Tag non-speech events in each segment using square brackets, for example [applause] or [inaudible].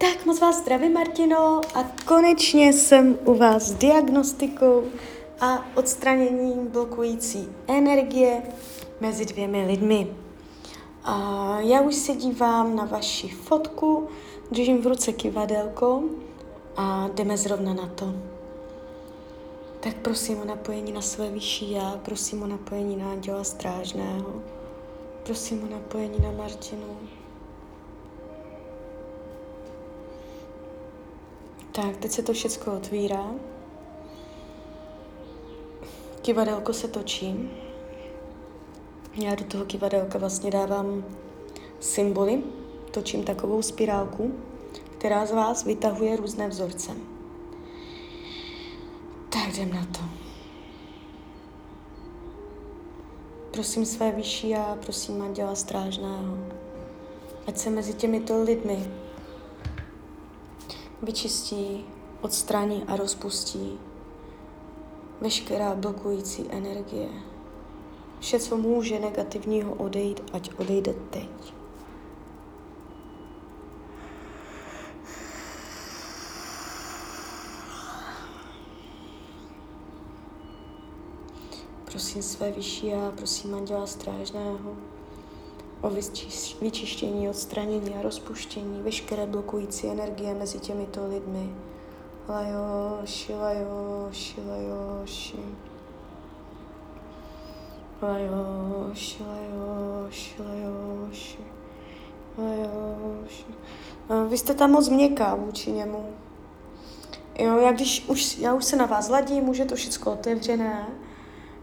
Tak moc vás zdravím, Martino, a konečně jsem u vás s diagnostikou a odstraněním blokující energie mezi dvěmi lidmi. A já už se dívám na vaši fotku, držím v ruce kivadelko a jdeme zrovna na to. Tak prosím o napojení na své vyšší já, prosím o napojení na Anděla Strážného, prosím o napojení na Martinu. Tak, teď se to všechno otvírá. Kivadelko se točí. Já do toho kivadelka vlastně dávám symboly, točím takovou spirálku, která z vás vytahuje různé vzorce. Tak jdem na to. Prosím své vyšší a prosím Anděla Strážného, ať se mezi těmito lidmi vyčistí, odstraní a rozpustí veškerá blokující energie. Vše, co může negativního odejít, ať odejde teď. Prosím své vyšší a prosím Anděla Strážného, o vyčištění, odstranění a rozpuštění veškeré blokující energie mezi těmito lidmi. Lajoši, lajoši, lajoši. Lajoši, lajoši, lajoši. Lajoši. Vy jste tam moc měkká vůči němu. Jo, já, když už, já už se na vás ladím, už je to všechno otevřené,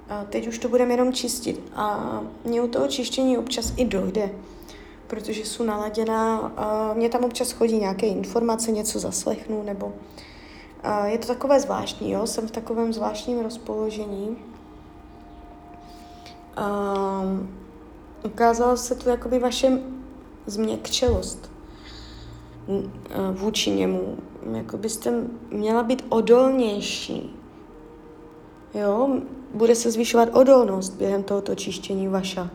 a teď už to budeme jenom čistit. A mě u toho čištění občas i dojde, protože jsou naladěná. A mě tam občas chodí nějaké informace, něco zaslechnu, nebo a je to takové zvláštní, jo? jsem v takovém zvláštním rozpoložení. A ukázalo se tu jakoby vaše změkčelost vůči němu. Jako byste měla být odolnější. Jo, bude se zvyšovat odolnost během tohoto čištění vaša.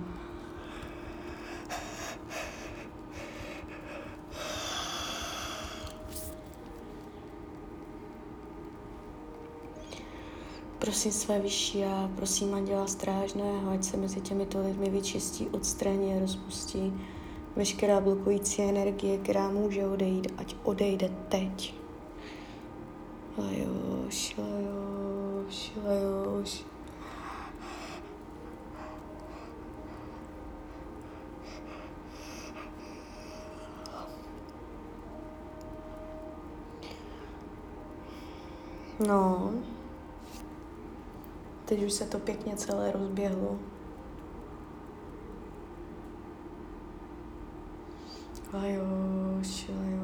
Prosím své vyšší a prosím Anděla Strážného, ať se mezi těmito lidmi vyčistí, odstraní a rozpustí veškerá blokující energie, která může odejít, ať odejde teď. Lajoš, lajoš, lajoš. No, teď už se to pěkně celé rozběhlo. Lajoš, lajoš,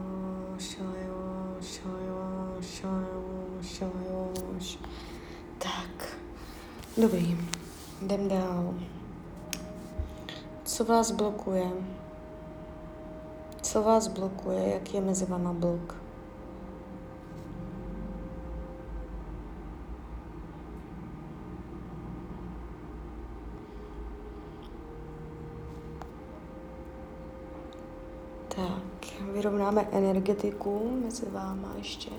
dobrý, jdem dál. Co vás blokuje? Co vás blokuje? Jak je mezi váma blok? Tak, vyrovnáme energetiku mezi váma ještě.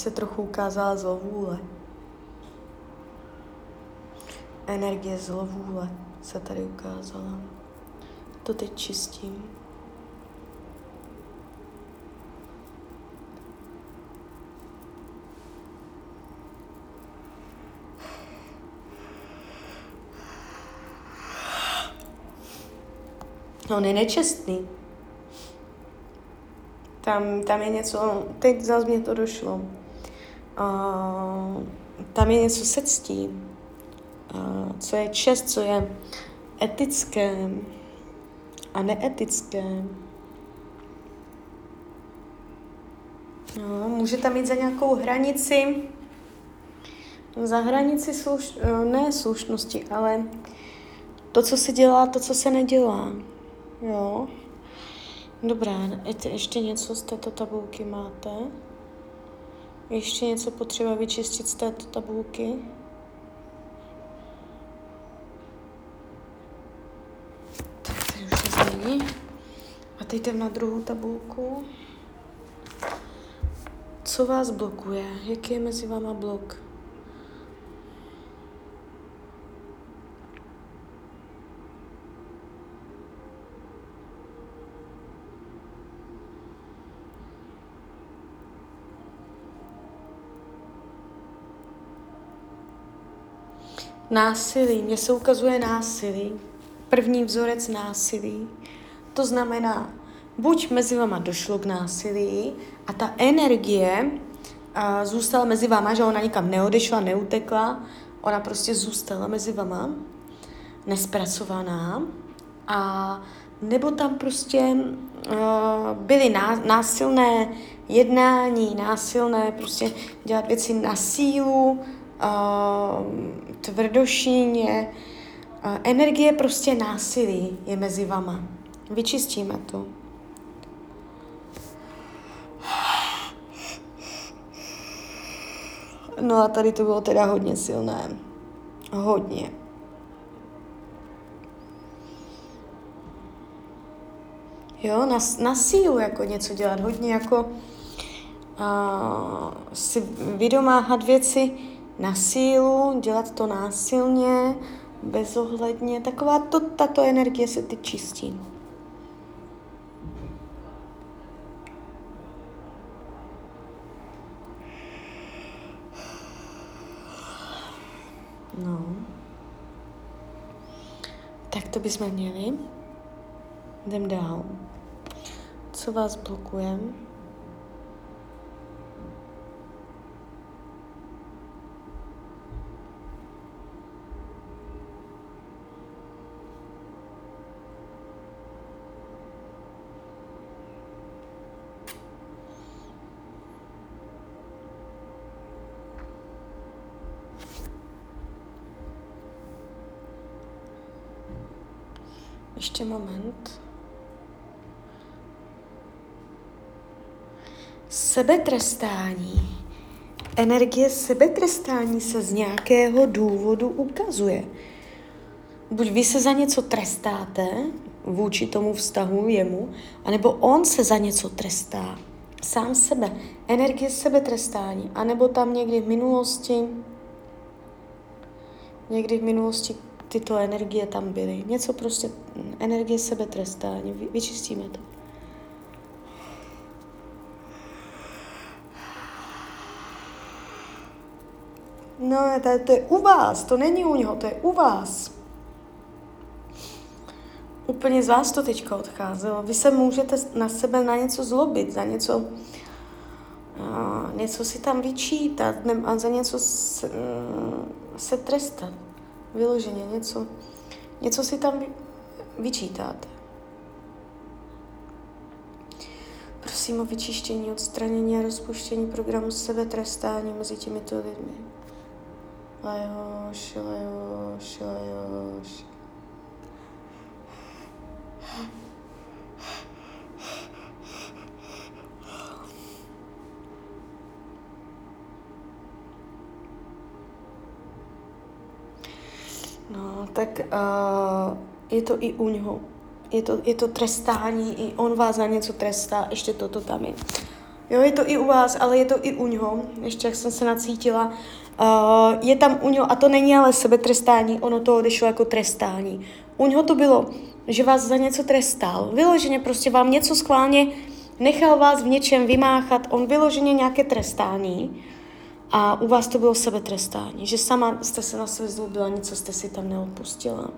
Se trochu ukázala zlovůle. Energie zlovůle se tady ukázala. To teď čistím. No, on je nečestný. Tam, tam je něco, teď zase mě to došlo. Uh, tam je něco se ctí. Uh, co je čest, co je etické a neetické. No, může tam mít za nějakou hranici, za hranici sluš, ne slušnosti, ale to, co se dělá, to, co se nedělá. Jo. Dobrá, ještě něco z této tabulky máte? Ještě něco potřeba vyčistit z této tabulky. Tak tady už se změní. A teď jdem na druhou tabulku. Co vás blokuje? Jaký je mezi váma blok? Násilí. Mně se ukazuje násilí. První vzorec násilí. To znamená, buď mezi váma došlo k násilí a ta energie a zůstala mezi váma, že ona nikam neodešla, neutekla, ona prostě zůstala mezi váma, nespracovaná a nebo tam prostě uh, byly násilné jednání, násilné prostě dělat věci na sílu, uh, tvrdošíně, energie prostě násilí je mezi vama. Vyčistíme to. No a tady to bylo teda hodně silné. Hodně. Jo, na, na sílu jako něco dělat, hodně jako uh, si vydomáhat věci na sílu, dělat to násilně, bezohledně. Taková to, tato energie se ty čistí. No. Tak to bychom měli. Jdem dál. Co vás blokuje? Ještě moment. Sebetrestání. Energie sebetrestání se z nějakého důvodu ukazuje. Buď vy se za něco trestáte vůči tomu vztahu jemu, anebo on se za něco trestá. Sám sebe. Energie sebetrestání. anebo tam někdy v minulosti někdy v minulosti tyto energie tam byly. Něco prostě, energie sebetrestání, vy, vyčistíme to. No, to, to je u vás, to není u něho, to je u vás. Úplně z vás to teďka odcházelo. Vy se můžete na sebe na něco zlobit, za něco, a, něco si tam vyčítat a za něco se, se trestat. Vyloženě něco, něco si tam vyčítáte. Prosím o vyčištění, odstranění a rozpuštění programu sebetrestání mezi těmito lidmi. Lajoš, lajoš, lajoš. No, tak uh, je to i u něho. Je to, je to trestání, i on vás za něco trestá, ještě toto tam je. Jo, je to i u vás, ale je to i u něho, ještě jak jsem se nacítila. Uh, je tam u něho, a to není ale sebetrestání, ono to odešlo jako trestání. U něho to bylo, že vás za něco trestal. Vyloženě prostě vám něco schválně nechal vás v něčem vymáchat, on vyloženě nějaké trestání a u vás to bylo sebetrestání, že sama jste se na sebe zlobila, něco jste si tam neodpustila.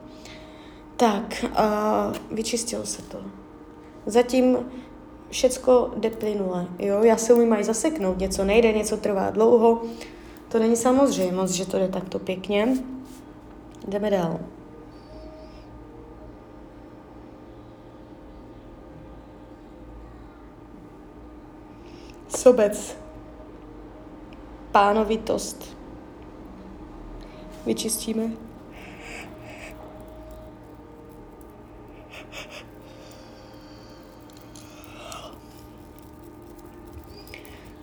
Tak, uh, vyčistilo se to. Zatím všecko jde plynule, jo? Já se umím aj zaseknout, něco nejde, něco trvá dlouho. To není samozřejmost, že to jde takto pěkně. Jdeme dál. Sobec pánovitost. Vyčistíme.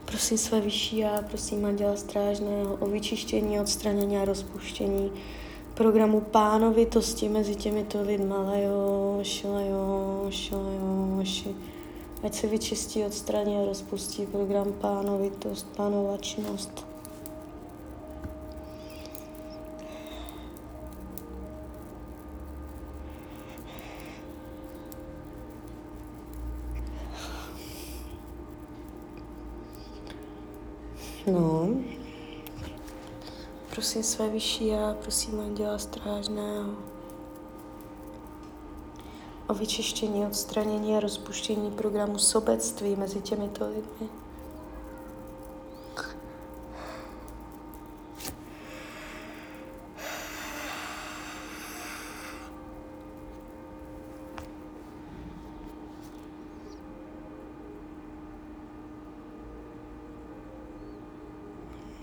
Prosím své vyšší já, prosím Anděla Strážného o vyčištění, odstranění a rozpuštění programu pánovitosti mezi těmito lidmi. Lajoši, lajoši, lajoši. Ať se vyčistí, odstraní a rozpustí program pánovitost, pánovačnost. No, prosím své vyšší já, prosím Anděla Strážného o vyčištění, odstranění a rozpuštění programu sobectví mezi těmito lidmi.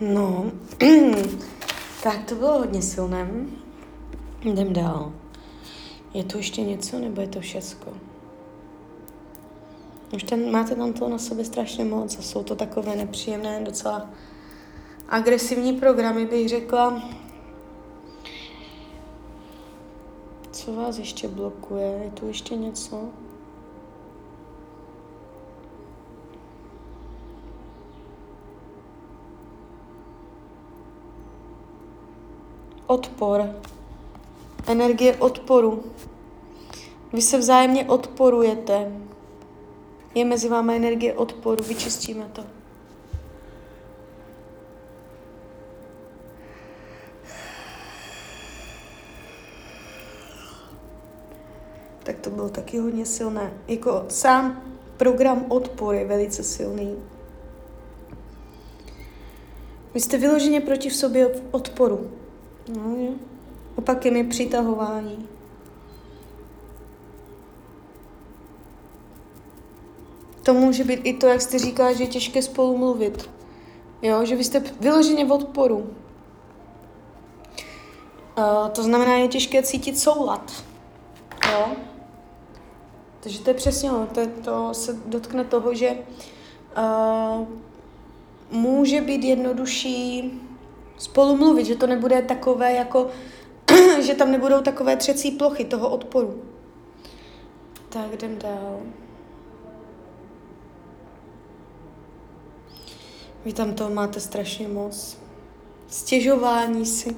No, [clears throat] tak to bylo hodně silné. Jdem dál. Je tu ještě něco, nebo je to všecko? Už ten, máte tam to na sobě strašně moc a jsou to takové nepříjemné, docela agresivní programy, bych řekla. Co vás ještě blokuje? Je tu ještě něco? Odpor. Energie odporu. Vy se vzájemně odporujete. Je mezi vámi energie odporu, vyčistíme to. Tak to bylo taky hodně silné. Jako sám program odpor je velice silný. Vy jste vyloženě proti sobě odporu. No, je. Opakem je přitahování. To může být i to, jak jste říkala, že je těžké spolu mluvit. Jo, že vy jste vyloženě v odporu. Uh, to znamená, je těžké cítit soulad. Jo? Takže to je přesně ono. To, to se dotkne toho, že uh, může být jednodušší spolu mluvit, že to nebude takové jako, [clears throat] že tam nebudou takové třecí plochy toho odporu. Tak jdem dál. Vy tam toho máte strašně moc. Stěžování si.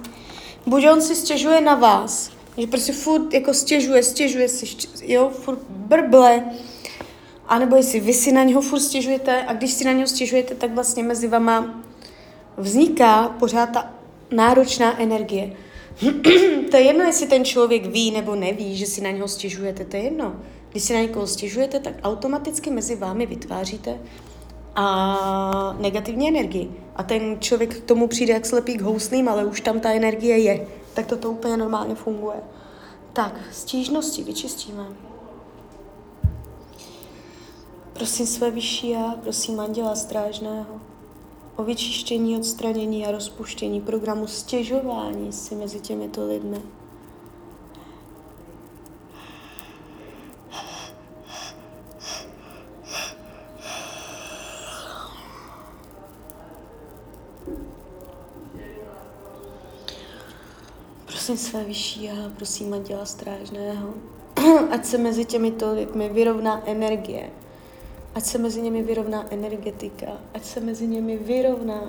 Buď on si stěžuje na vás, že prostě furt jako stěžuje, stěžuje si, jo, furt brble, a nebo jestli vy si na něho furt stěžujete a když si na něho stěžujete, tak vlastně mezi vama vzniká pořád ta náročná energie. [clears throat] to je jedno, jestli ten člověk ví nebo neví, že si na něho stěžujete, to je jedno. Když si na někoho stěžujete, tak automaticky mezi vámi vytváříte a negativní energii. A ten člověk k tomu přijde jak slepý k houslím, ale už tam ta energie je. Tak to to úplně normálně funguje. Tak, stížnosti vyčistíme. Prosím své vyšší já, prosím Anděla Strážného o vyčištění, odstranění a rozpuštění programu stěžování si mezi těmito lidmi. Prosím své vyšší já, prosím Anděla Strážného, [clears throat] ať se mezi těmito lidmi vyrovná energie, ať se mezi nimi vyrovná energetika, ať se mezi nimi vyrovná,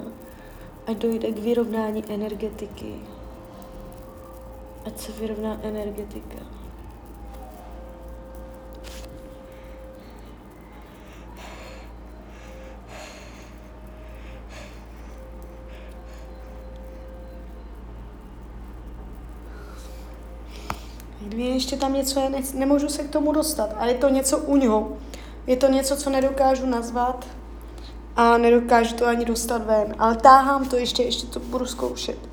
ať dojde k vyrovnání energetiky, ať se vyrovná energetika. ještě tam něco je, ne, nemůžu se k tomu dostat, ale je to něco u něho. Je to něco, co nedokážu nazvat a nedokážu to ani dostat ven. Ale táhám to ještě, ještě to budu zkoušet.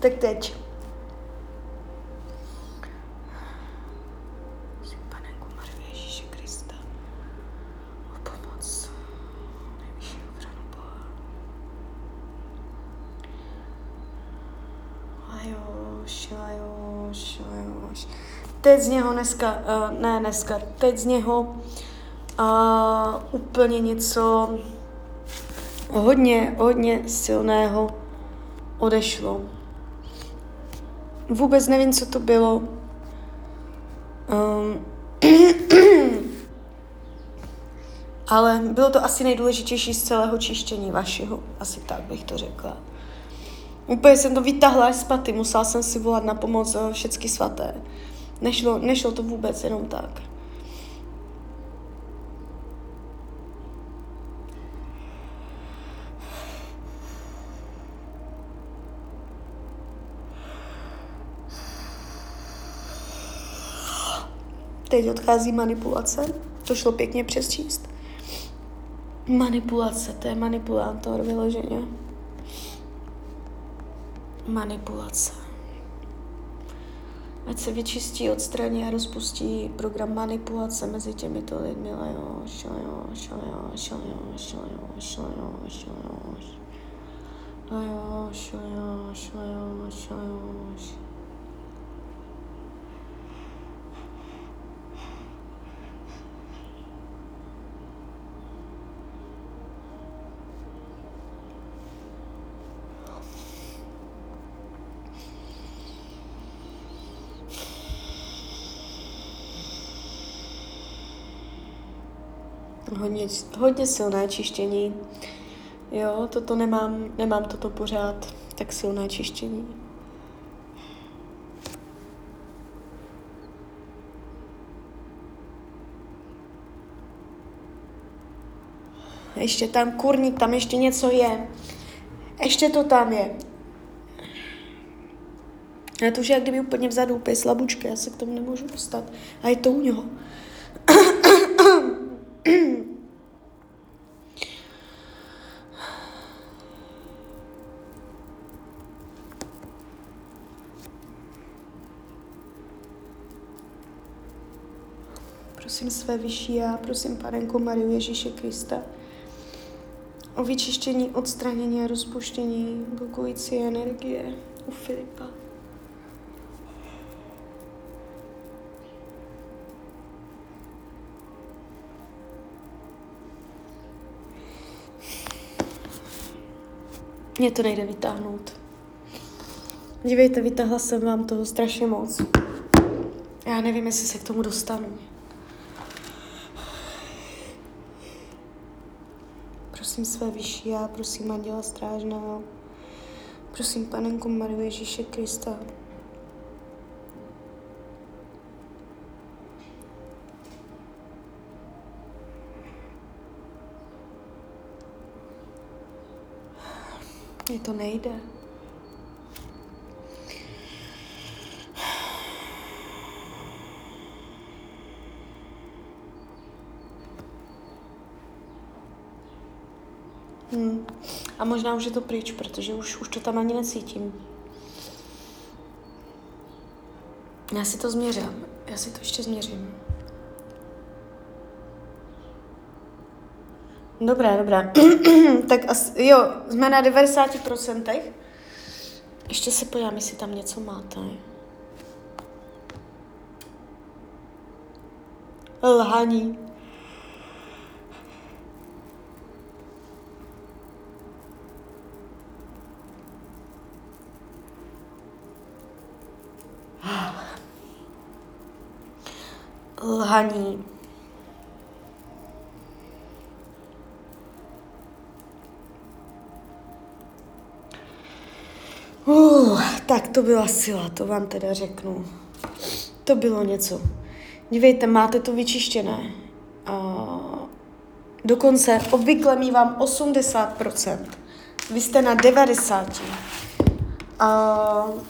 Tak teď. lajoš, lajoš, lajoš. Teď z něho dneska, uh, ne dneska, teď z něho uh, úplně něco hodně, hodně silného odešlo. Vůbec nevím, co to bylo. Um, [clears throat] ale bylo to asi nejdůležitější z celého čištění vašeho, asi tak bych to řekla. Úplně jsem to vytahla až z paty, musela jsem si volat na pomoc eh, všechny svaté. Nešlo, nešlo to vůbec jenom tak. Teď odchází manipulace, to šlo pěkně přesčíst. Manipulace, to je manipulátor vyloženě. Manipulace. Ať se vyčistí, odstraní a rozpustí program manipulace mezi těmito lidmi. Lajoš, lajoš, lajoš, lajoš, lajoš, lajoš, lajoš. Lajoš, lajoš, lajoš, lajoš. Hodně, hodně silné čištění. Jo, toto nemám, nemám toto pořád, tak silné čištění. Ještě tam kurník, tam ještě něco je. Ještě to tam je. A to už jak kdyby úplně vzadu, úplně slabučka, já se k tomu nemůžu dostat. A je to u něho. Prosím své vyšší já, prosím Panenku Mariu Ježíše Krista o vyčištění, odstranění a rozpuštění blokující energie u Filipa. Mně to nejde vytáhnout. Dívejte, vytáhla jsem vám toho strašně moc. Já nevím, jestli se k tomu dostanu. Prosím své vyšší já, prosím Anděla Strážného, prosím Panenku Mariu Ježíše Krista, Mně to nejde. Hmm. A možná už je to pryč, protože už, už to tam ani necítím. Já si to změřím. Já si to ještě změřím. Dobré, dobré. [clears throat] tak asi, jo, jsme na 90%. Ještě se podívám, jestli tam něco máte. Lhaní. Lhaní. Uh, tak to byla sila, to vám teda řeknu. To bylo něco. Dívejte, máte to vyčištěné. Uh, dokonce obvykle mývám 80%. Vy jste na 90%. Uh,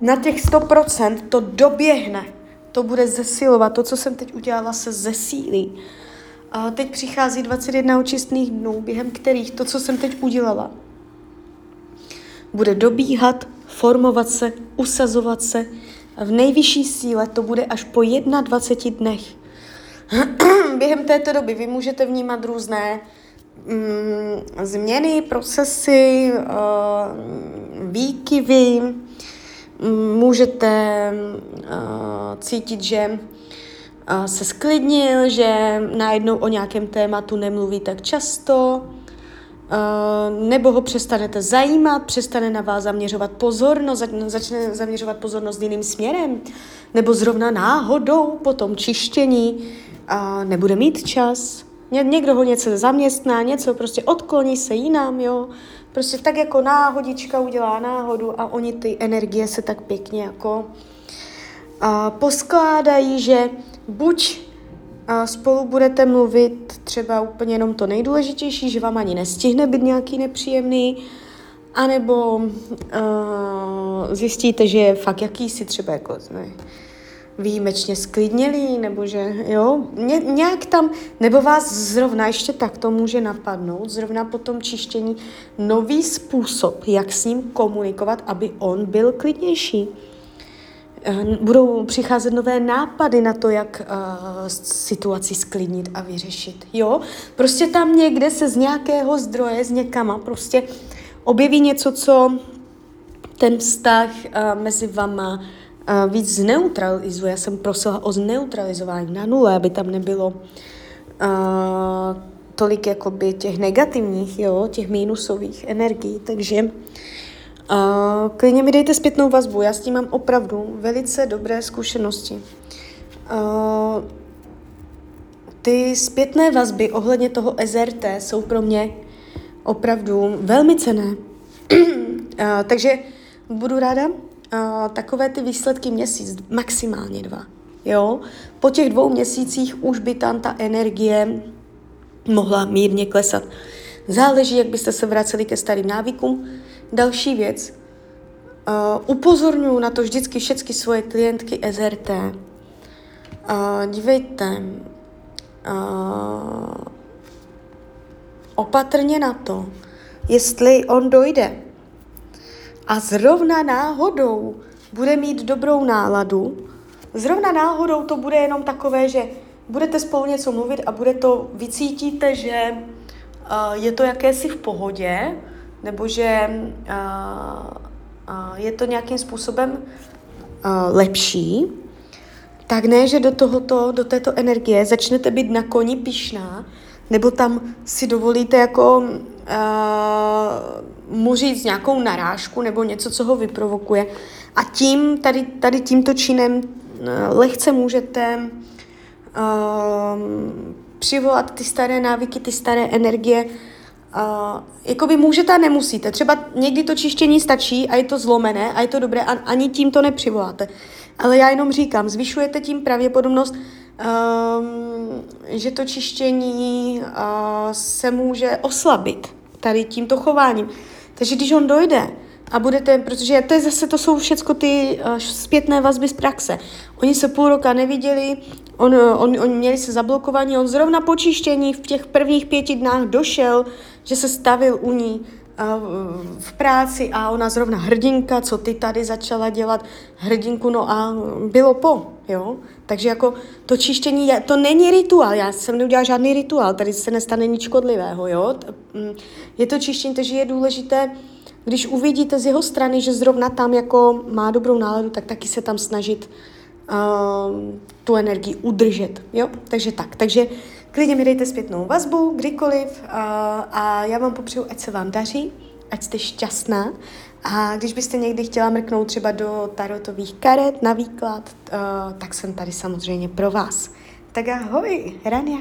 na těch 100% to doběhne. To bude zesilovat. To, co jsem teď udělala, se zesílí. A teď přichází 21 očistných dnů, během kterých to, co jsem teď udělala, bude dobíhat, formovat se, usazovat se v nejvyšší síle to bude až po 21 dnech. [clears throat] Během této doby vy můžete vnímat různé mm, změny, procesy, uh, výkyvy, můžete uh, cítit, že uh, se sklidnil, že najednou o nějakém tématu nemluví tak často, uh, nebo ho přestanete zajímat, přestane na vás zaměřovat pozornost, začne zaměřovat pozornost jiným směrem, nebo zrovna náhodou po tom čištění uh, nebude mít čas, Ně, někdo ho něco zaměstná, něco prostě odkloní se jinam, jo. Prostě tak jako náhodička udělá náhodu a oni ty energie se tak pěkně jako a, poskládají, že buď a spolu budete mluvit třeba úplně jenom to nejdůležitější, že vám ani nestihne být nějaký nepříjemný, anebo uh, zjistíte, že je fakt jakýsi třeba jako ne, výjimečně sklidnělý, nebo že jo, ně, nějak tam, nebo vás zrovna ještě tak to může napadnout, zrovna po tom čištění, nový způsob, jak s ním komunikovat, aby on byl klidnější. Eh, budou přicházet nové nápady na to, jak uh, situaci sklidnit a vyřešit. Jo, prostě tam někde se z nějakého zdroje, z někama prostě objeví něco, co ten vztah uh, mezi vama uh, víc zneutralizuje. Já jsem prosila o zneutralizování na nule, aby tam nebylo uh, tolik jakoby těch negativních, jo, těch mínusových energií, takže Uh, klidně mi dejte zpětnou vazbu, já s tím mám opravdu velice dobré zkušenosti. Uh, ty zpětné vazby ohledně toho SRT jsou pro mě opravdu velmi cené. uh, [clears throat] takže budu ráda takové ty výsledky měsíc, maximálně dva. Jo? Po těch dvou měsících už by tam ta energie mohla mírně klesat. Záleží, jak byste se vraceli ke starým návykům. Další věc. Uh, upozorňuji na to vždycky všechny svoje klientky SRT. Uh, dívejte, uh, opatrně na to, jestli on dojde a zrovna náhodou bude mít dobrou náladu, zrovna náhodou to bude jenom takové, že budete spolu něco mluvit a bude to, vycítíte, že uh, je to jakési v pohodě, nebo že uh, uh, je to nějakým způsobem lepší, tak ne, že do tohoto, do této energie začnete být na koni pišná, nebo tam si dovolíte jako uh, mu říct nějakou narážku nebo něco, co ho vyprovokuje. A tím, tady, tady tímto činem uh, lehce můžete uh, přivolat ty staré návyky, ty staré energie, Uh, jakoby můžete a nemusíte. Třeba někdy to čištění stačí a je to zlomené a je to dobré a ani tím to nepřivoláte. Ale já jenom říkám, zvyšujete tím pravděpodobnost, um, že to čištění uh, se může oslabit tady tímto chováním. Takže když on dojde a budete, protože to je zase, to jsou všechno ty uh, zpětné vazby z praxe. Oni se půl roka neviděli, on, on, on měli se zablokovaní, on zrovna po čištění v těch prvních pěti dnách došel, že se stavil u ní v práci a ona zrovna hrdinka, co ty tady začala dělat, hrdinku, no a bylo po, jo. Takže jako to čištění, to není rituál, já jsem neudělala žádný rituál, tady se nestane nic škodlivého, jo. Mm, je to čištění, takže je důležité, když uvidíte z jeho strany, že zrovna tam jako má dobrou náladu, tak taky se tam snažit uh, tu energii udržet. Jo? Takže tak. Takže klidně mi dejte zpětnou vazbu, kdykoliv uh, a já vám popřeju, ať se vám daří, ať jste šťastná a když byste někdy chtěla mrknout třeba do tarotových karet na výklad, uh, tak jsem tady samozřejmě pro vás. Tak ahoj, Rania.